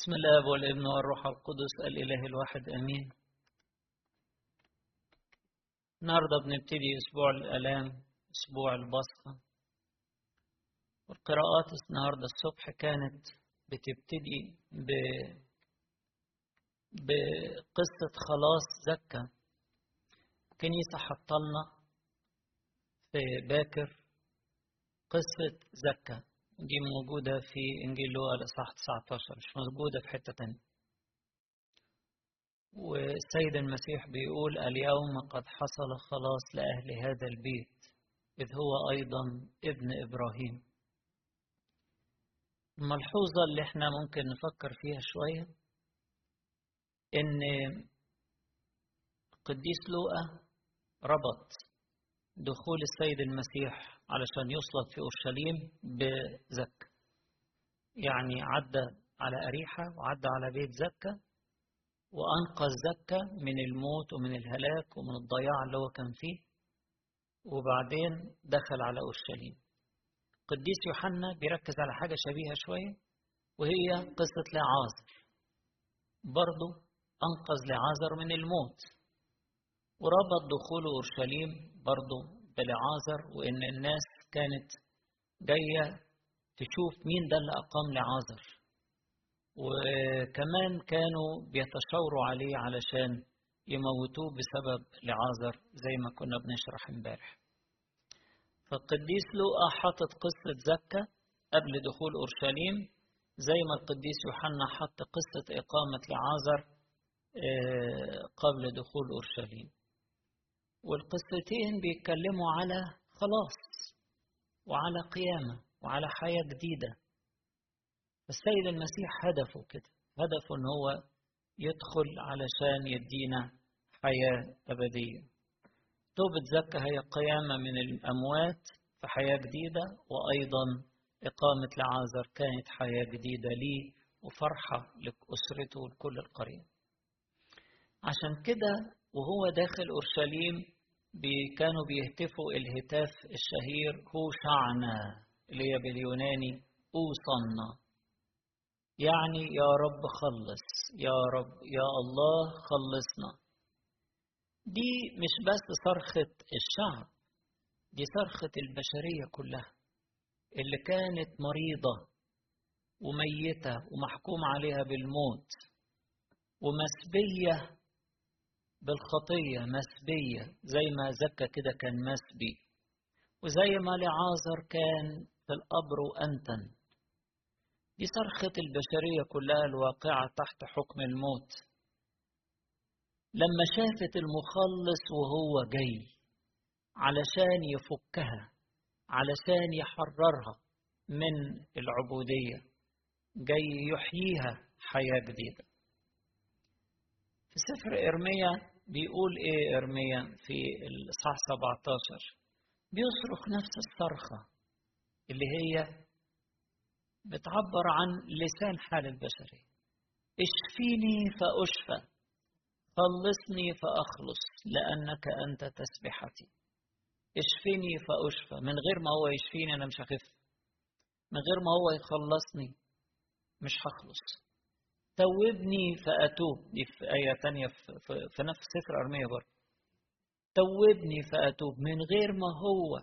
بسم الله والابن والروح القدس الإله الواحد أمين. النهاردة بنبتدي أسبوع الآلام أسبوع البصخة والقراءات النهاردة الصبح كانت بتبتدي ب... بقصة خلاص زكا. كنيسة حطلنا في باكر قصة زكا. دي موجودة في إنجيل لوقا الإصحاح 19 مش موجودة في حتة تانية. والسيد المسيح بيقول اليوم قد حصل خلاص لأهل هذا البيت إذ هو أيضا ابن إبراهيم. الملحوظة اللي إحنا ممكن نفكر فيها شوية إن قديس لوقا ربط دخول السيد المسيح علشان يصلب في أورشليم بزكا. يعني عدى على أريحة وعدى على بيت زكا وأنقذ زكا من الموت ومن الهلاك ومن الضياع اللي هو كان فيه وبعدين دخل على أورشليم. قديس يوحنا بيركز على حاجة شبيهة شوية وهي قصة لعازر. برضه أنقذ لعازر من الموت. وربط دخول أورشليم برضه بلعازر وإن الناس كانت جاية تشوف مين ده اللي أقام لعازر. وكمان كانوا بيتشاوروا عليه علشان يموتوه بسبب لعازر زي ما كنا بنشرح امبارح. فالقديس لوقا حاطط قصة زكا قبل دخول أورشليم زي ما القديس يوحنا حط قصة إقامة لعازر قبل دخول أورشليم. والقصتين بيتكلموا على خلاص وعلى قيامة وعلى حياة جديدة. السيد المسيح هدفه كده هدفه إن هو يدخل علشان يدينا حياة أبدية. توبة زكا هي قيامة من الأموات في حياة جديدة وأيضا إقامة لعازر كانت حياة جديدة ليه وفرحة لأسرته ولكل القرية عشان كده وهو داخل أورشليم بي كانوا بيهتفوا الهتاف الشهير هو شعنا اللي هي باليوناني أوصلنا يعني يا رب خلص يا رب يا الله خلصنا. دي مش بس صرخة الشعب دي صرخة البشرية كلها اللي كانت مريضة وميتة ومحكوم عليها بالموت ومسبية بالخطية مسبية زي ما زكى كده كان مسبي. وزي ما لعازر كان في القبر وأنتن. دي صرخة البشرية كلها الواقعة تحت حكم الموت. لما شافت المخلص وهو جاي علشان يفكها علشان يحررها من العبودية جاي يحييها حياة جديدة. في سفر إرميا بيقول إيه إرميا في الإصحاح 17 بيصرخ نفس الصرخة اللي هي بتعبر عن لسان حال البشرية. اشفيني فأشفى خلصني فأخلص لأنك أنت تسبحتي. اشفيني فأشفى من غير ما هو يشفيني أنا مش هخف. من غير ما هو يخلصني مش هخلص. توبني فأتوب. دي في آية تانية في, نفس سفر أرمية برضه. توبني فأتوب. من غير ما هو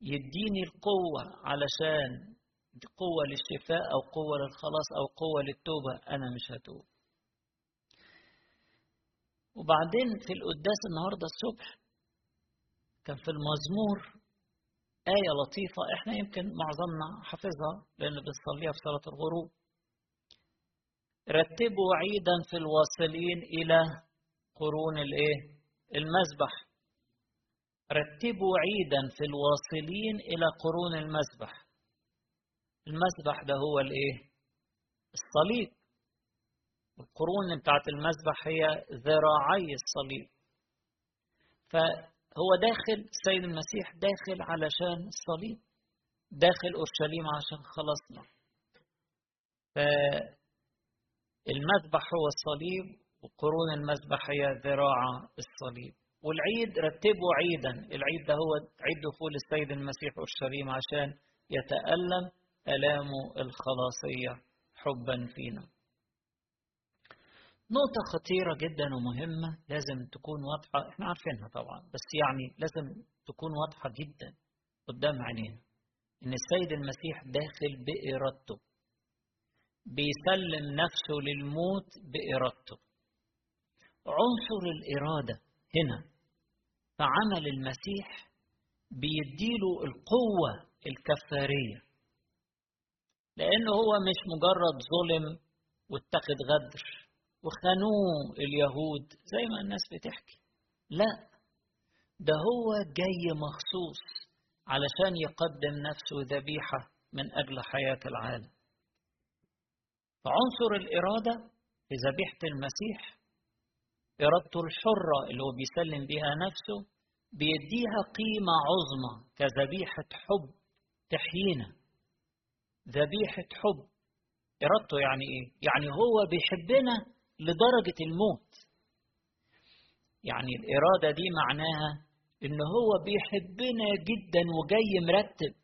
يديني القوة علشان قوة للشفاء أو قوة للخلاص أو قوة للتوبة أنا مش هتوب. وبعدين في القداس النهاردة الصبح كان في المزمور آية لطيفة إحنا يمكن معظمنا حافظها لأن بنصليها في صلاة الغروب. رتبوا عيدا في الواصلين إلى قرون الإيه؟ المذبح رتبوا عيدا في الواصلين إلى قرون المذبح المذبح ده هو الإيه؟ الصليب. القرون بتاعت المذبح هي ذراعي الصليب. فهو داخل السيد المسيح داخل علشان الصليب. داخل أورشليم عشان خلصنا. فالمذبح هو الصليب وقرون المذبح هي ذراع الصليب. والعيد رتبوا عيدا العيد ده هو عيد دخول السيد المسيح أورشليم عشان يتألم ألامه الخلاصية حبا فينا. نقطة خطيرة جدا ومهمة لازم تكون واضحة إحنا عارفينها طبعا بس يعني لازم تكون واضحة جدا قدام عينينا إن السيد المسيح داخل بإرادته. بيسلم نفسه للموت بإرادته. عنصر الإرادة هنا فعمل المسيح بيديله القوة الكفارية. لأنه هو مش مجرد ظلم واتخذ غدر وخانوه اليهود زي ما الناس بتحكي. لا ده هو جاي مخصوص علشان يقدم نفسه ذبيحة من أجل حياة العالم. فعنصر الإرادة في ذبيحة المسيح إرادته الحرة اللي هو بيسلم بها نفسه بيديها قيمة عظمى كذبيحة حب تحيينا. ذبيحة حب. إرادته يعني إيه؟ يعني هو بيحبنا لدرجة الموت. يعني الإرادة دي معناها إن هو بيحبنا جدا وجاي مرتب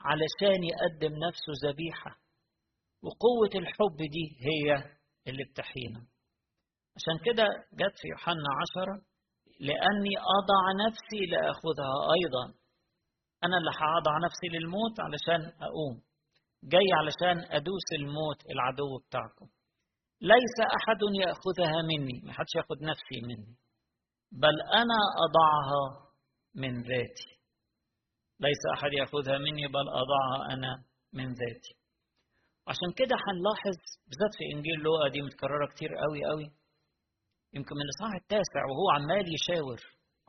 علشان يقدم نفسه ذبيحة. وقوة الحب دي هي اللي بتحيينا. عشان كده جت في يوحنا عشرة لأني أضع نفسي لأخذها أيضا. أنا اللي هأضع نفسي للموت علشان أقوم. جاي علشان أدوس الموت العدو بتاعكم. ليس أحد يأخذها مني ما حدش ياخد نفسي مني. بل أنا أضعها من ذاتي. ليس أحد يأخذها مني بل أضعها أنا من ذاتي. عشان كده هنلاحظ بالذات في إنجيل لوقا دي متكررة كتير قوي قوي. يمكن من الإصحاح التاسع وهو عمال يشاور.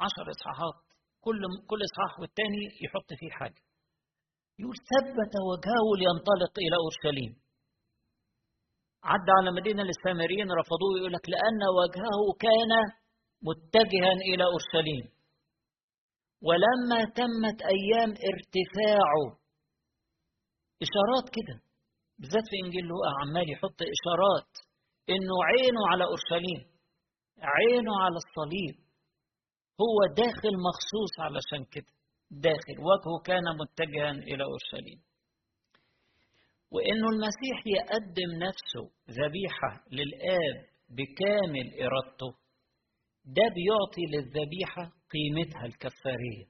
عشر إصحاحات. كل كل إصحاح والتاني يحط فيه حاجة. يقول ثبت وجهه لينطلق إلى أورشليم. عدى على مدينة السامريين رفضوه يقول لك لأن وجهه كان متجها إلى أورشليم. ولما تمت أيام ارتفاعه. إشارات كده. بالذات في إنجيل لوقا عمال يحط إشارات إنه عينه على أورشليم عينه على الصليب. هو داخل مخصوص علشان كده داخل وجهه كان متجها إلى أورشليم. وإنه المسيح يقدم نفسه ذبيحة للآب بكامل إرادته ده بيعطي للذبيحة قيمتها الكفارية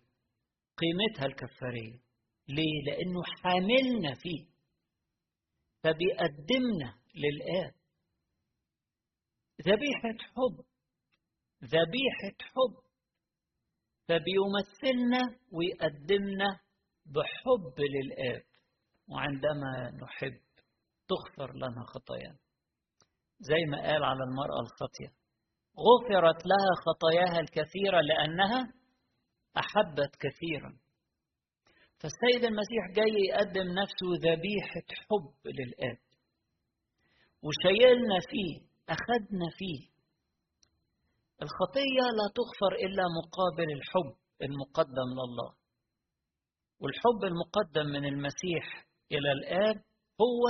قيمتها الكفارية. ليه؟ لأنه حاملنا فيه. فبيقدمنا للآب. ذبيحة حب. ذبيحة حب. فبيمثلنا ويقدمنا بحب للآب. وعندما نحب تغفر لنا خطايانا. زي ما قال على المرأة الخاطية غفرت لها خطاياها الكثيرة لأنها أحبت كثيرا. فالسيد المسيح جاي يقدم نفسه ذبيحة حب للآب. وشيلنا فيه أخذنا فيه. الخطية لا تغفر إلا مقابل الحب المقدم لله. والحب المقدم من المسيح إلى الآب هو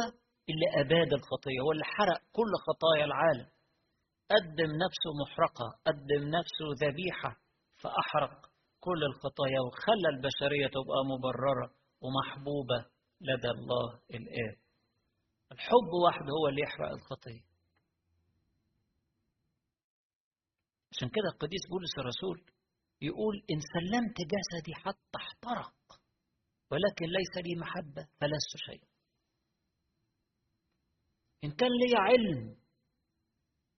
اللي أباد الخطية هو اللي حرق كل خطايا العالم. قدم نفسه محرقة قدم نفسه ذبيحة فأحرق. كل الخطايا وخلى البشرية تبقى مبررة ومحبوبة لدى الله الآب. الحب وحده هو اللي يحرق الخطية عشان كده القديس بولس الرسول يقول إن سلمت جسدي حتى احترق ولكن ليس لي محبة فلست شيء إن كان لي علم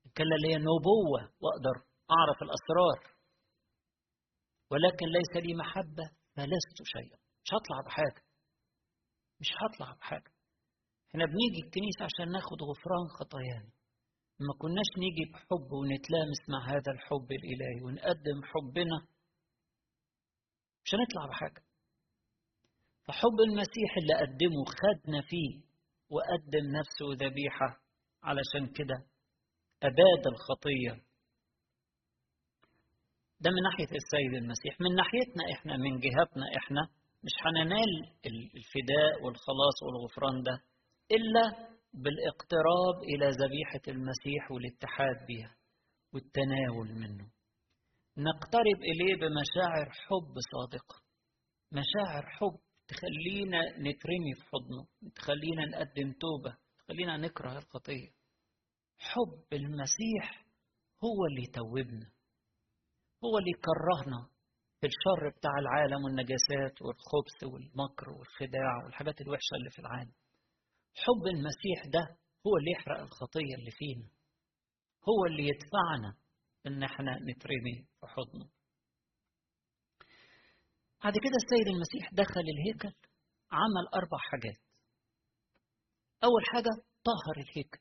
إن كان لي نبوة وأقدر أعرف الأسرار ولكن ليس لي محبة فلست شيئا. مش هطلع بحاجة. مش هطلع بحاجة. إحنا بنيجي الكنيسة عشان ناخد غفران خطايانا. ما كناش نيجي بحب ونتلامس مع هذا الحب الإلهي ونقدم حبنا. مش هنطلع بحاجة. فحب المسيح اللي قدمه خدنا فيه وقدم نفسه ذبيحة علشان كده أباد الخطية. ده من ناحية السيد المسيح من ناحيتنا إحنا من جهتنا إحنا مش هننال الفداء والخلاص والغفران ده إلا بالاقتراب إلى ذبيحة المسيح والاتحاد بها والتناول منه. نقترب إليه بمشاعر حب صادقة مشاعر حب تخلينا نترمي في حضنه تخلينا نقدم توبة خلينا نكره الخطية حب المسيح هو اللي يتوبنا. هو اللي يكرهنا في الشر بتاع العالم والنجاسات والخبث والمكر والخداع والحاجات الوحشة اللي في العالم. حب المسيح ده هو اللي يحرق الخطية اللي فينا. هو اللي يدفعنا إن إحنا نترمي في حضنه. بعد كده السيد المسيح دخل الهيكل عمل أربع حاجات. أول حاجة طهر الهيكل.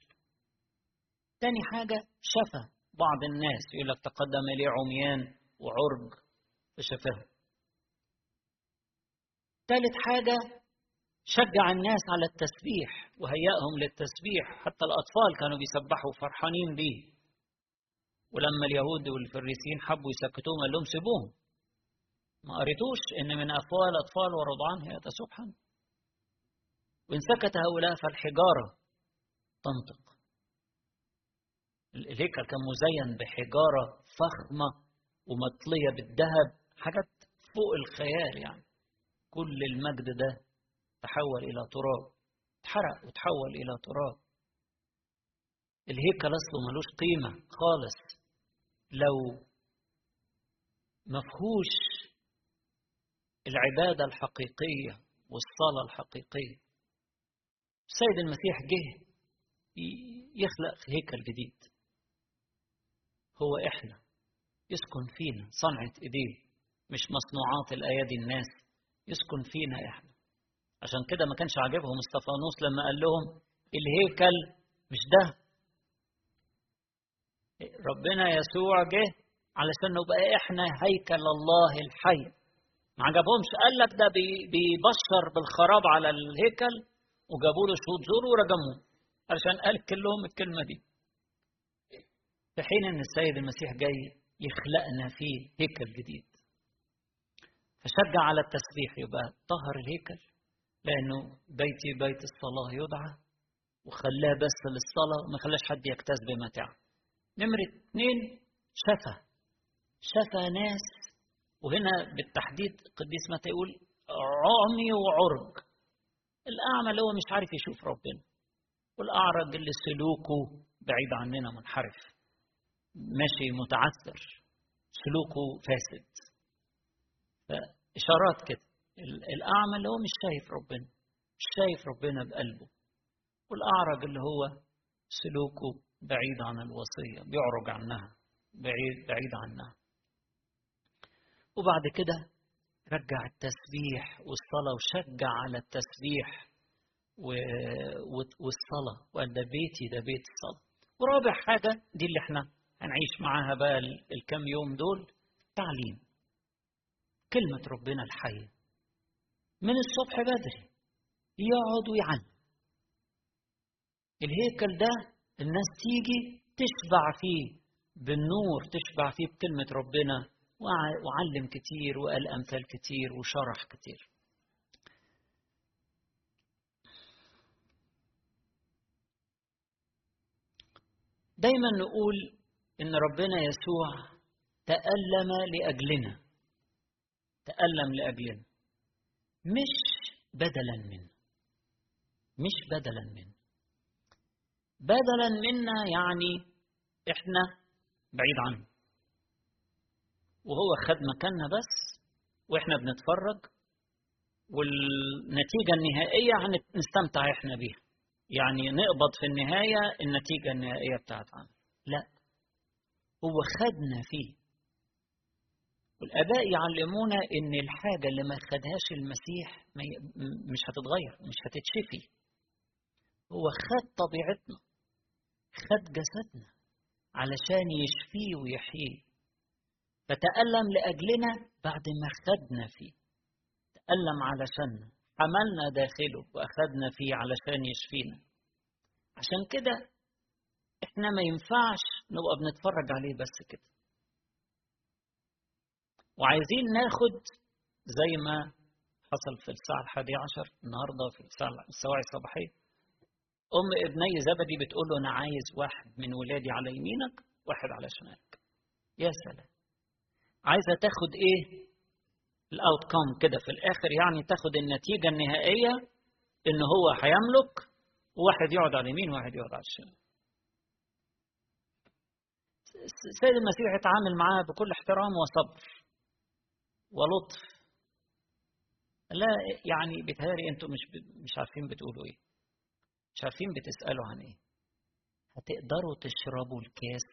تاني حاجة شفى بعض الناس يقول لك تقدم إليه عميان وعرج فشفاهم ثالث حاجة شجع الناس على التسبيح وهيأهم للتسبيح. حتى الأطفال كانوا بيسبحوا فرحانين بيه. ولما اليهود والفريسيين حبوا يسكتوهم قال لهم سيبوهم. ما قريتوش إن من افواه الاطفال ورضعان هي سبحا وإن سكت هؤلاء فالحجارة تنطق. الهيكل كان مزين بحجارة فخمة ومطلية بالذهب حاجات فوق الخيال يعني. كل المجد ده تحول إلى تراب اتحرق وتحول إلى تراب. الهيكل أصله ملوش قيمة خالص. لو مفهوش العبادة الحقيقية والصلاة الحقيقية السيد المسيح جه يخلق هيكل جديد. هو إحنا. يسكن فينا. صنعة إيديه مش مصنوعات الأيادي الناس. يسكن فينا إحنا. عشان كده ما كانش عاجبهم استفانوس لما قال لهم الهيكل مش ده. ربنا يسوع جه علشان نبقى إحنا هيكل الله الحي. ما عجبهمش. قال لك ده بيبشر بالخراب على الهيكل. وجابوا له شهود زور ورجموه. علشان قال كلهم الكلمة دي. في حين أن السيد المسيح جاي يخلقنا فيه هيكل جديد. فشجع على التسبيح يبقى طهر الهيكل لأنه بيتي بيت الصلاة يدعى وخلاه بس للصلاة وما خلاش حد يجتاز بمتاع نمرة اثنين شفى. شفى ناس وهنا بالتحديد القديس متى يقول عمي وعرج. الأعمى اللي هو مش عارف يشوف ربنا والأعرج اللي سلوكه بعيد عننا منحرف. ماشي متعثر سلوكه فاسد. فإشارات كده. الأعمى اللي هو مش شايف ربنا مش شايف ربنا بقلبه. والأعرج اللي هو سلوكه بعيد عن الوصية بيعرج عنها بعيد بعيد عنها. وبعد كده رجع التسبيح والصلاة وشجع على التسبيح والصلاة. وقال ده بيتي ده بيت الصلاة. ورابع حاجة دي اللي إحنا هنعيش معاها بقى الكام يوم دول تعليم. كلمة ربنا الحية. من الصبح بدري يقعد ويعلم. الهيكل ده الناس تيجي تشبع فيه بالنور تشبع فيه بكلمة ربنا وعلم كتير وقال أمثال كتير وشرح كتير. دايما نقول إن ربنا يسوع تألم لأجلنا. تألم لأجلنا. مش بدلا منه. مش بدلا منه. بدلا منا يعني إحنا بعيد عنه. وهو خد مكاننا بس وإحنا بنتفرج والنتيجة النهائية هنستمتع إحنا بيها. يعني نقبض في النهاية النتيجة النهائية بتاعت عمل لا. هو خدنا فيه. والآباء يعلمونا إن الحاجة اللي ما خدهاش المسيح مش هتتغير مش هتتشفي. هو خد طبيعتنا خد جسدنا علشان يشفيه ويحييه. فتألم لأجلنا بعد ما خدنا فيه. تألم علشاننا حملنا داخله وأخذنا فيه علشان يشفينا. عشان كده إحنا ما ينفعش نبقى بنتفرج عليه بس كده. وعايزين ناخد زي ما حصل في الساعة الحادية عشر النهاردة في الساعة السواعي الصباحية. أم ابني زبدي بتقول له أنا عايز واحد من ولادي على يمينك واحد على شمالك. يا سلام. عايزة تاخد إيه؟ الأوت كوم كده في الآخر يعني تاخد النتيجة النهائية إن هو هيملك وواحد يقعد على اليمين وواحد يقعد على الشمال. السيد المسيح اتعامل معاه بكل احترام وصبر ولطف. لا يعني بيتهيألي أنتوا مش مش عارفين بتقولوا إيه. مش عارفين بتسألوا عن إيه. هتقدروا تشربوا الكاس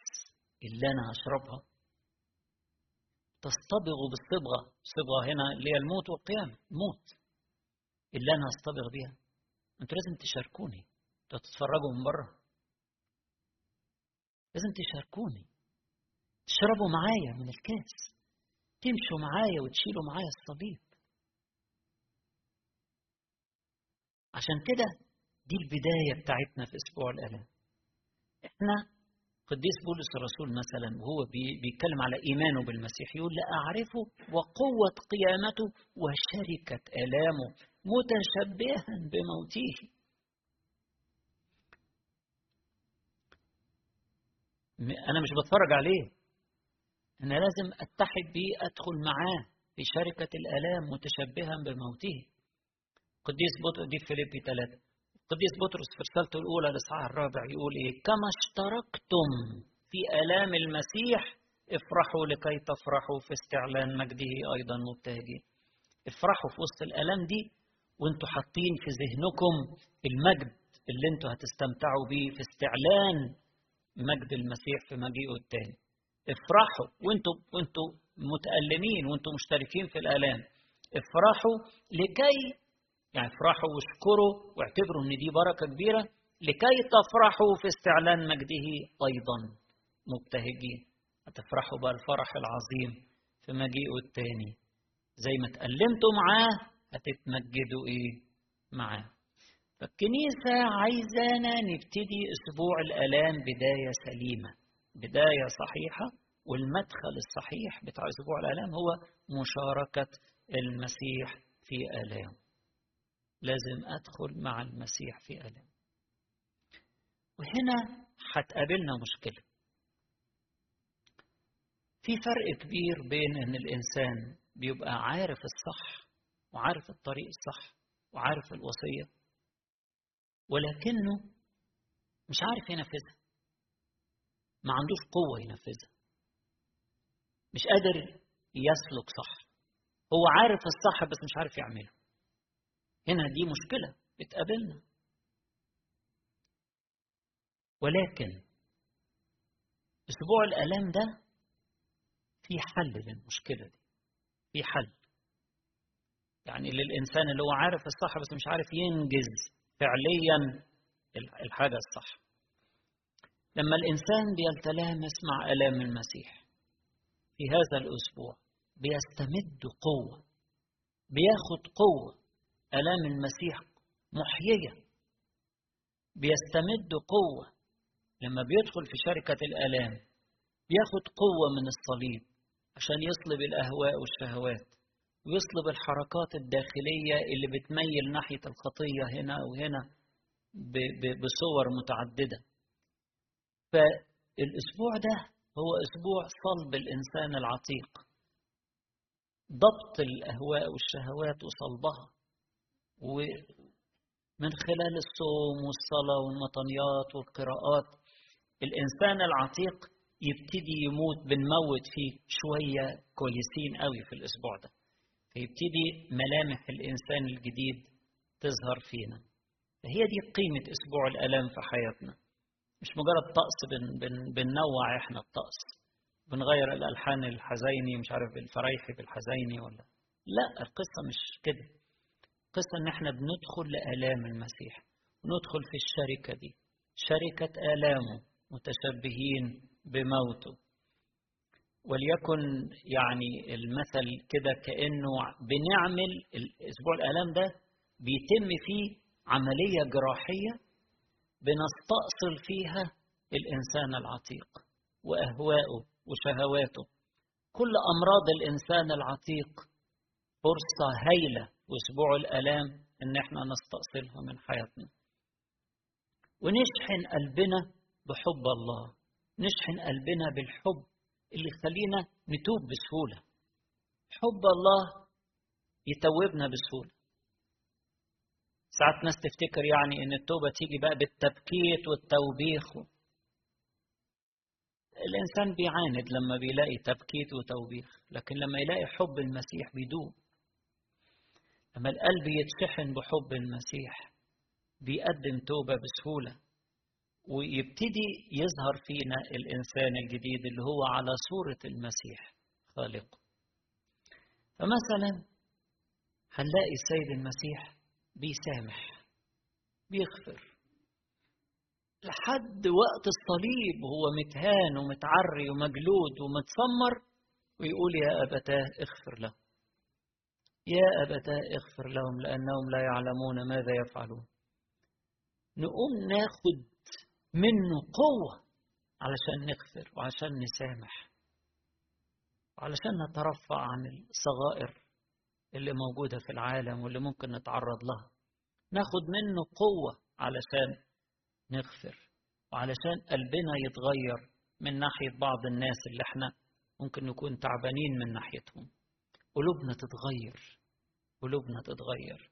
اللي أنا هشربها؟ تصطبغوا بالصبغة. الصبغة هنا اللي هي الموت والقيامة. الموت اللي أنا هصطبغ بيها. أنتوا لازم تشاركوني. أنتوا تتفرجوا من بره. لازم تشاركوني. تشربوا معايا من الكاس. تمشوا معايا وتشيلوا معايا الصليب عشان كده دي البداية بتاعتنا في أسبوع الآلام إحنا قديس بولس الرسول مثلا وهو بيتكلم على إيمانه بالمسيح يقول لأعرفه وقوة قيامته وشركة آلامه متشبها بموته. أنا مش بتفرج عليه. أنا لازم أتحد بيه أدخل معاه في شركة الآلام متشبها بموته. قديس بطرس دي فيليبي 3 قديس بطرس في رسالته الأولى الإصحاح الرابع يقول إيه؟ كما اشتركتم في آلام المسيح افرحوا لكي تفرحوا في استعلان مجده أيضا مبتهجين. افرحوا في وسط الآلام دي وانتوا حاطين في ذهنكم المجد اللي أنتوا هتستمتعوا بيه في استعلان مجد المسيح في مجيئه التاني. افرحوا. وانتوا وانتوا متألمين وانتوا مشتركين في الآلام. افرحوا لكي يعني افرحوا واشكروا واعتبروا إن دي بركة كبيرة لكي تفرحوا في استعلان مجده أيضا. مبتهجين. هتفرحوا بقى الفرح العظيم في مجيئه التاني. زي ما اتألمتوا معاه هتتمجدوا إيه؟ معاه. فالكنيسة عايزانا نبتدي أسبوع الآلام بداية سليمة. بداية صحيحة والمدخل الصحيح بتاع أسبوع الآلام هو مشاركة المسيح في آلام. لازم أدخل مع المسيح في آلام. وهنا هتقابلنا مشكلة. في فرق كبير بين أن الإنسان بيبقى عارف الصح وعارف الطريق الصح وعارف الوصية ولكنه مش عارف ينفذها. ما عندوش قوة ينفذها. مش قادر يسلك صح. هو عارف الصح بس مش عارف يعمله. هنا دي مشكلة بتقابلنا. ولكن أسبوع الآلام ده في حل للمشكلة دي. في حل. يعني للإنسان اللي هو عارف الصح بس مش عارف ينجز فعليا الحاجة الصح. لما الإنسان بيتلامس مع آلام المسيح في هذا الأسبوع بيستمد قوة بياخد قوة آلام المسيح محيية. بيستمد قوة لما بيدخل في شركة الآلام بياخد قوة من الصليب عشان يصلب الأهواء والشهوات ويصلب الحركات الداخلية اللي بتميل ناحية الخطية هنا أو هنا بصور متعددة. فالأسبوع ده هو أسبوع صلب الإنسان العتيق. ضبط الأهواء والشهوات وصلبها. ومن خلال الصوم والصلاة والمطنيات والقراءات الإنسان العتيق يبتدي يموت بنموت فيه شوية كويسين قوي في الأسبوع ده. فيبتدي ملامح الإنسان الجديد تظهر فينا. فهي دي قيمة أسبوع الألام في حياتنا. مش مجرد طقس بن بن بننوع إحنا الطقس. بنغير الألحان الحزيني مش عارف الفرايحي بالحزيني ولا. لا القصة مش كده. القصة إن إحنا بندخل لآلام المسيح ندخل في الشركة دي. شركة آلامه متشبهين بموته. وليكن يعني المثل كده كأنه بنعمل الأسبوع الآلام ده بيتم فيه عملية جراحية بنستأصل فيها الإنسان العتيق وأهواءه وشهواته. كل أمراض الإنسان العتيق فرصة هايلة وأسبوع الآلام إن إحنا نستأصلها من حياتنا. ونشحن قلبنا بحب الله. نشحن قلبنا بالحب اللي يخلينا نتوب بسهولة. حب الله يتوبنا بسهولة. ساعات ناس تفتكر يعني إن التوبة تيجي بقى بالتبكيت والتوبيخ. الإنسان بيعاند لما بيلاقي تبكيت وتوبيخ لكن لما يلاقي حب المسيح بيدوم. لما القلب يتشحن بحب المسيح بيقدم توبة بسهولة. ويبتدي يظهر فينا الإنسان الجديد اللي هو على صورة المسيح خالقه. فمثلا هنلاقي السيد المسيح بيسامح بيغفر. لحد وقت الصليب وهو متهان ومتعري ومجلود ومتسمر ويقول يا أبتاه اغفر له. يا أبتاه اغفر لهم لأنهم لا يعلمون ماذا يفعلون. نقوم ناخد منه قوة علشان نغفر وعشان نسامح وعلشان نترفع عن الصغائر. اللي موجودة في العالم واللي ممكن نتعرض لها. ناخد منه قوة علشان نغفر وعلشان قلبنا يتغير من ناحية بعض الناس اللي إحنا ممكن نكون تعبانين من ناحيتهم. قلوبنا تتغير قلوبنا تتغير.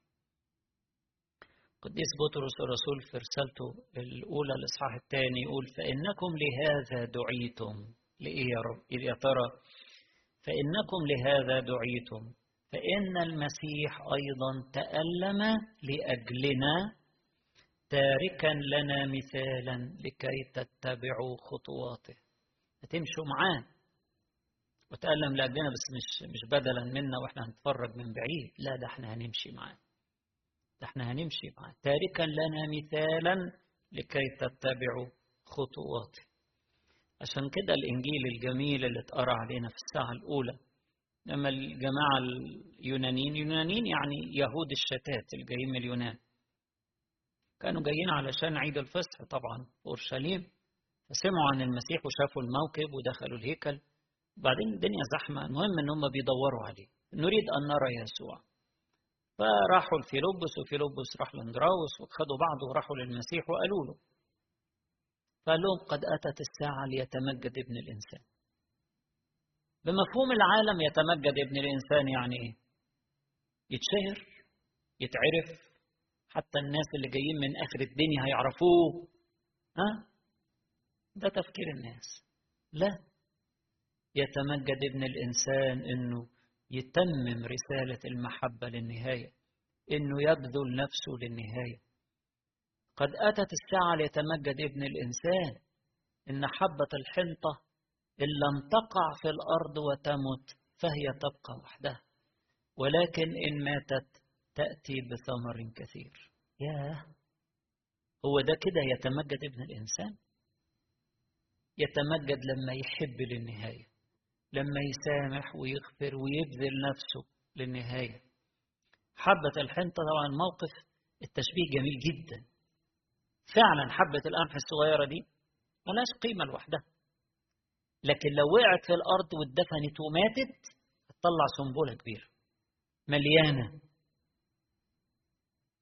قديس بطرس الرسول في رسالته الأولى الإصحاح الثاني يقول فإنكم لهذا دعيتم. لإيه يا رب؟ يا ترى فإنكم لهذا دعيتم؟ فإن المسيح أيضا تألم لأجلنا تاركا لنا مثالا لكي تتبعوا خطواته. هتمشوا معاه. وتألم لأجلنا بس مش مش بدلا منا وإحنا هنتفرج من بعيد. لا ده إحنا هنمشي معاه. ده إحنا هنمشي معاه. تاركا لنا مثالا لكي تتبعوا خطواته. عشان كده الإنجيل الجميل اللي اتقرأ علينا في الساعة الأولى لما الجماعة اليونانيين يونانيين يعني يهود الشتات اللي جايين من اليونان. كانوا جايين علشان عيد الفصح طبعا في أورشليم فسمعوا عن المسيح وشافوا الموكب ودخلوا الهيكل. بعدين الدنيا زحمة المهم إن هم بيدوروا عليه. نريد أن نرى يسوع. فراحوا لفيلبس وفيلبس راح لأندراوس وخدوا بعض وراحوا للمسيح وقالوا له. فقال لهم قد أتت الساعة ليتمجد ابن الإنسان. بمفهوم العالم يتمجد ابن الإنسان يعني إيه؟ يتشهر يتعرف حتى الناس اللي جايين من آخر الدنيا هيعرفوه. ها؟ ده تفكير الناس. لا. يتمجد ابن الإنسان إنه يتمم رسالة المحبة للنهاية إنه يبذل نفسه للنهاية. قد أتت الساعة ليتمجد ابن الإنسان إن حبة الحنطة إن لم تقع في الأرض وتمت فهي تبقى وحدها. ولكن إن ماتت تأتي بثمر كثير. ياه. هو ده كده يتمجد ابن الإنسان. يتمجد لما يحب للنهاية. لما يسامح ويغفر ويبذل نفسه للنهاية. حبة الحنطة طبعا موقف التشبيه جميل جدا. فعلا حبة القمح الصغيرة دي ملهاش قيمة لوحدها. لكن لو وقعت في الأرض واتدفنت وماتت هتطلع سنبلة كبيرة. مليانة.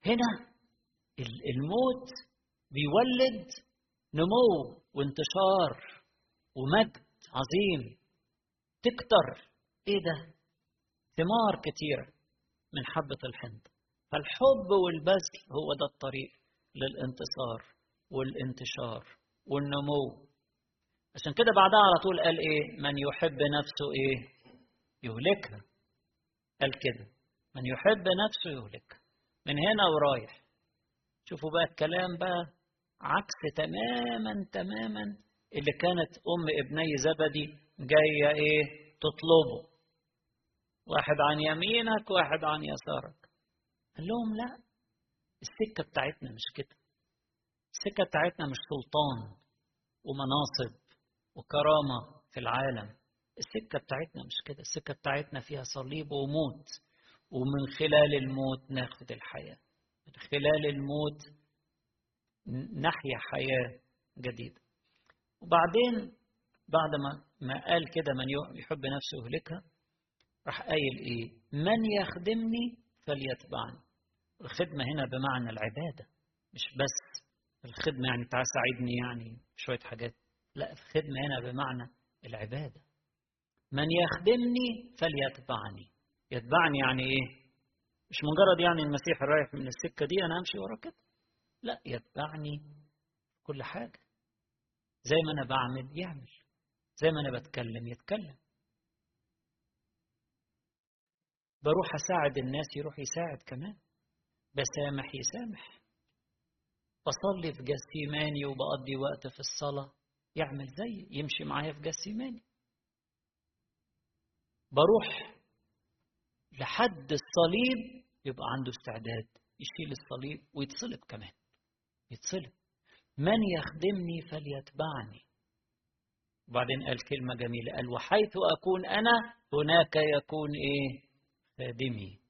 هنا الموت بيولد نمو وانتشار ومجد عظيم. تكتر. إيه ده؟ ثمار كتيرة من حبة الحنطة فالحب والبذل هو ده الطريق للانتصار والانتشار والنمو. عشان كده بعدها على طول قال إيه؟ من يحب نفسه إيه؟ يهلكها قال كده. من يحب نفسه يهلكها من هنا ورايح. شوفوا بقى الكلام بقى عكس تماما تماما اللي كانت أم ابني زبدي جاية إيه؟ تطلبه. واحد عن يمينك واحد عن يسارك. قال لهم لا السكة بتاعتنا مش كده. السكة بتاعتنا مش سلطان ومناصب. وكرامة في العالم. السكة بتاعتنا مش كده. السكة بتاعتنا فيها صليب وموت ومن خلال الموت ناخد الحياة. من خلال الموت نحيا حياة جديدة. وبعدين بعد ما ما قال كده من يحب نفسه يهلكها راح قايل إيه؟ من يخدمني فليتبعني. الخدمة هنا بمعنى العبادة مش بس الخدمة يعني تعال ساعدني يعني شوية حاجات. لا الخدمة هنا بمعنى العبادة. من يخدمني فليتبعني. يتبعني يعني إيه؟ مش مجرد يعني المسيح رايح من السكة دي أنا أمشي ورا كده. لا يتبعني كل حاجة. زي ما أنا بعمل يعمل. زي ما أنا بتكلم يتكلم. بروح أساعد الناس يروح يساعد كمان. بسامح يسامح. بصلي في جسيماني وبقضي وقت في الصلاة. يعمل زي يمشي معايا في جسيماني بروح لحد الصليب يبقى عنده استعداد يشيل الصليب ويتصلب كمان يتصلب. من يخدمني فليتبعني. وبعدين قال كلمة جميلة قال وحيث أكون أنا هناك يكون إيه؟ خادمي.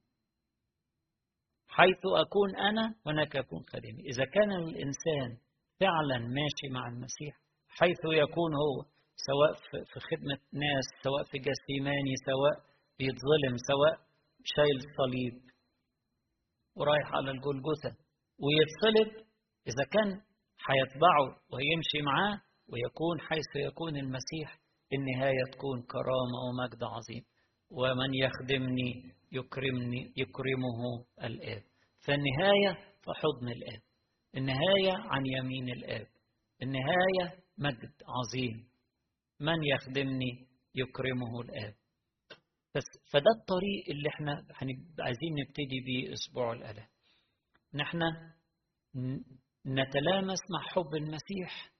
حيث أكون أنا هناك يكون خادمي. إذا كان الإنسان فعلا ماشي مع المسيح حيث يكون هو سواء في خدمة ناس سواء في جسيماني سواء بيتظلم سواء شايل الصليب ورايح على الجلجثة ويتصلب إذا كان هيتبعه ويمشي معاه ويكون حيث يكون المسيح النهاية تكون كرامة ومجد عظيم. ومن يخدمني يكرمني يكرمه الآب. فالنهاية في حضن الآب. النهاية عن يمين الآب. النهاية مجد عظيم. من يخدمني؟ يكرمه الآب. بس فده الطريق اللي إحنا عايزين نبتدي بيه أسبوع الآلام نحن نتلامس مع حب المسيح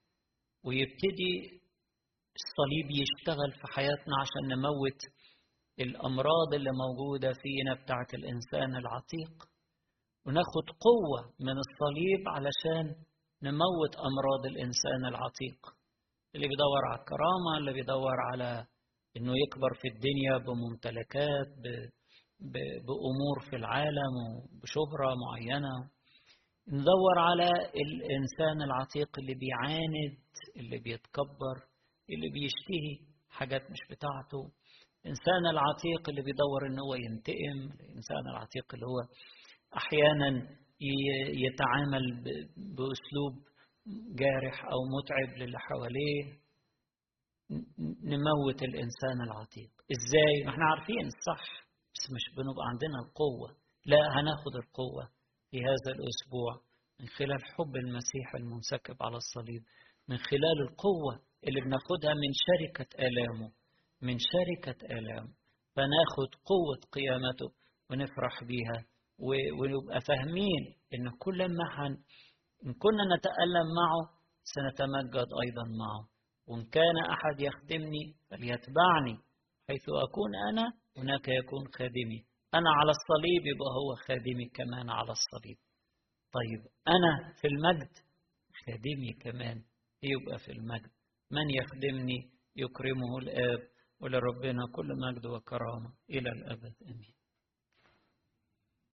ويبتدي الصليب يشتغل في حياتنا عشان نموت الأمراض اللي موجودة فينا بتاعت الإنسان العتيق. وناخد قوة من الصليب علشان نموت أمراض الإنسان العتيق اللي بيدور على الكرامة اللي بيدور على إنه يكبر في الدنيا بممتلكات بأمور في العالم وبشهرة معينة. ندور على الإنسان العتيق اللي بيعاند اللي بيتكبر اللي بيشتهي حاجات مش بتاعته. الإنسان العتيق اللي بيدور إن هو ينتقم الإنسان العتيق اللي هو أحيانا يتعامل بأسلوب جارح أو متعب للي حواليه نموت الإنسان العتيق. إزاي؟ ما إحنا عارفين الصح بس مش بنبقى عندنا القوة. لا هناخد القوة في هذا الأسبوع من خلال حب المسيح المنسكب على الصليب من خلال القوة اللي بناخدها من شركة آلامه من شركة آلامه فناخد قوة قيامته ونفرح بيها. ونبقى فاهمين إن كل ما حن إن كنا نتألم معه سنتمجد أيضا معه. وإن كان أحد يخدمني فليتبعني حيث أكون أنا هناك يكون خادمي. أنا على الصليب يبقى هو خادمي كمان على الصليب. طيب أنا في المجد خادمي كمان يبقى في المجد. من يخدمني؟ يكرمه الآب ولربنا كل مجد وكرامة. إلى الأبد آمين.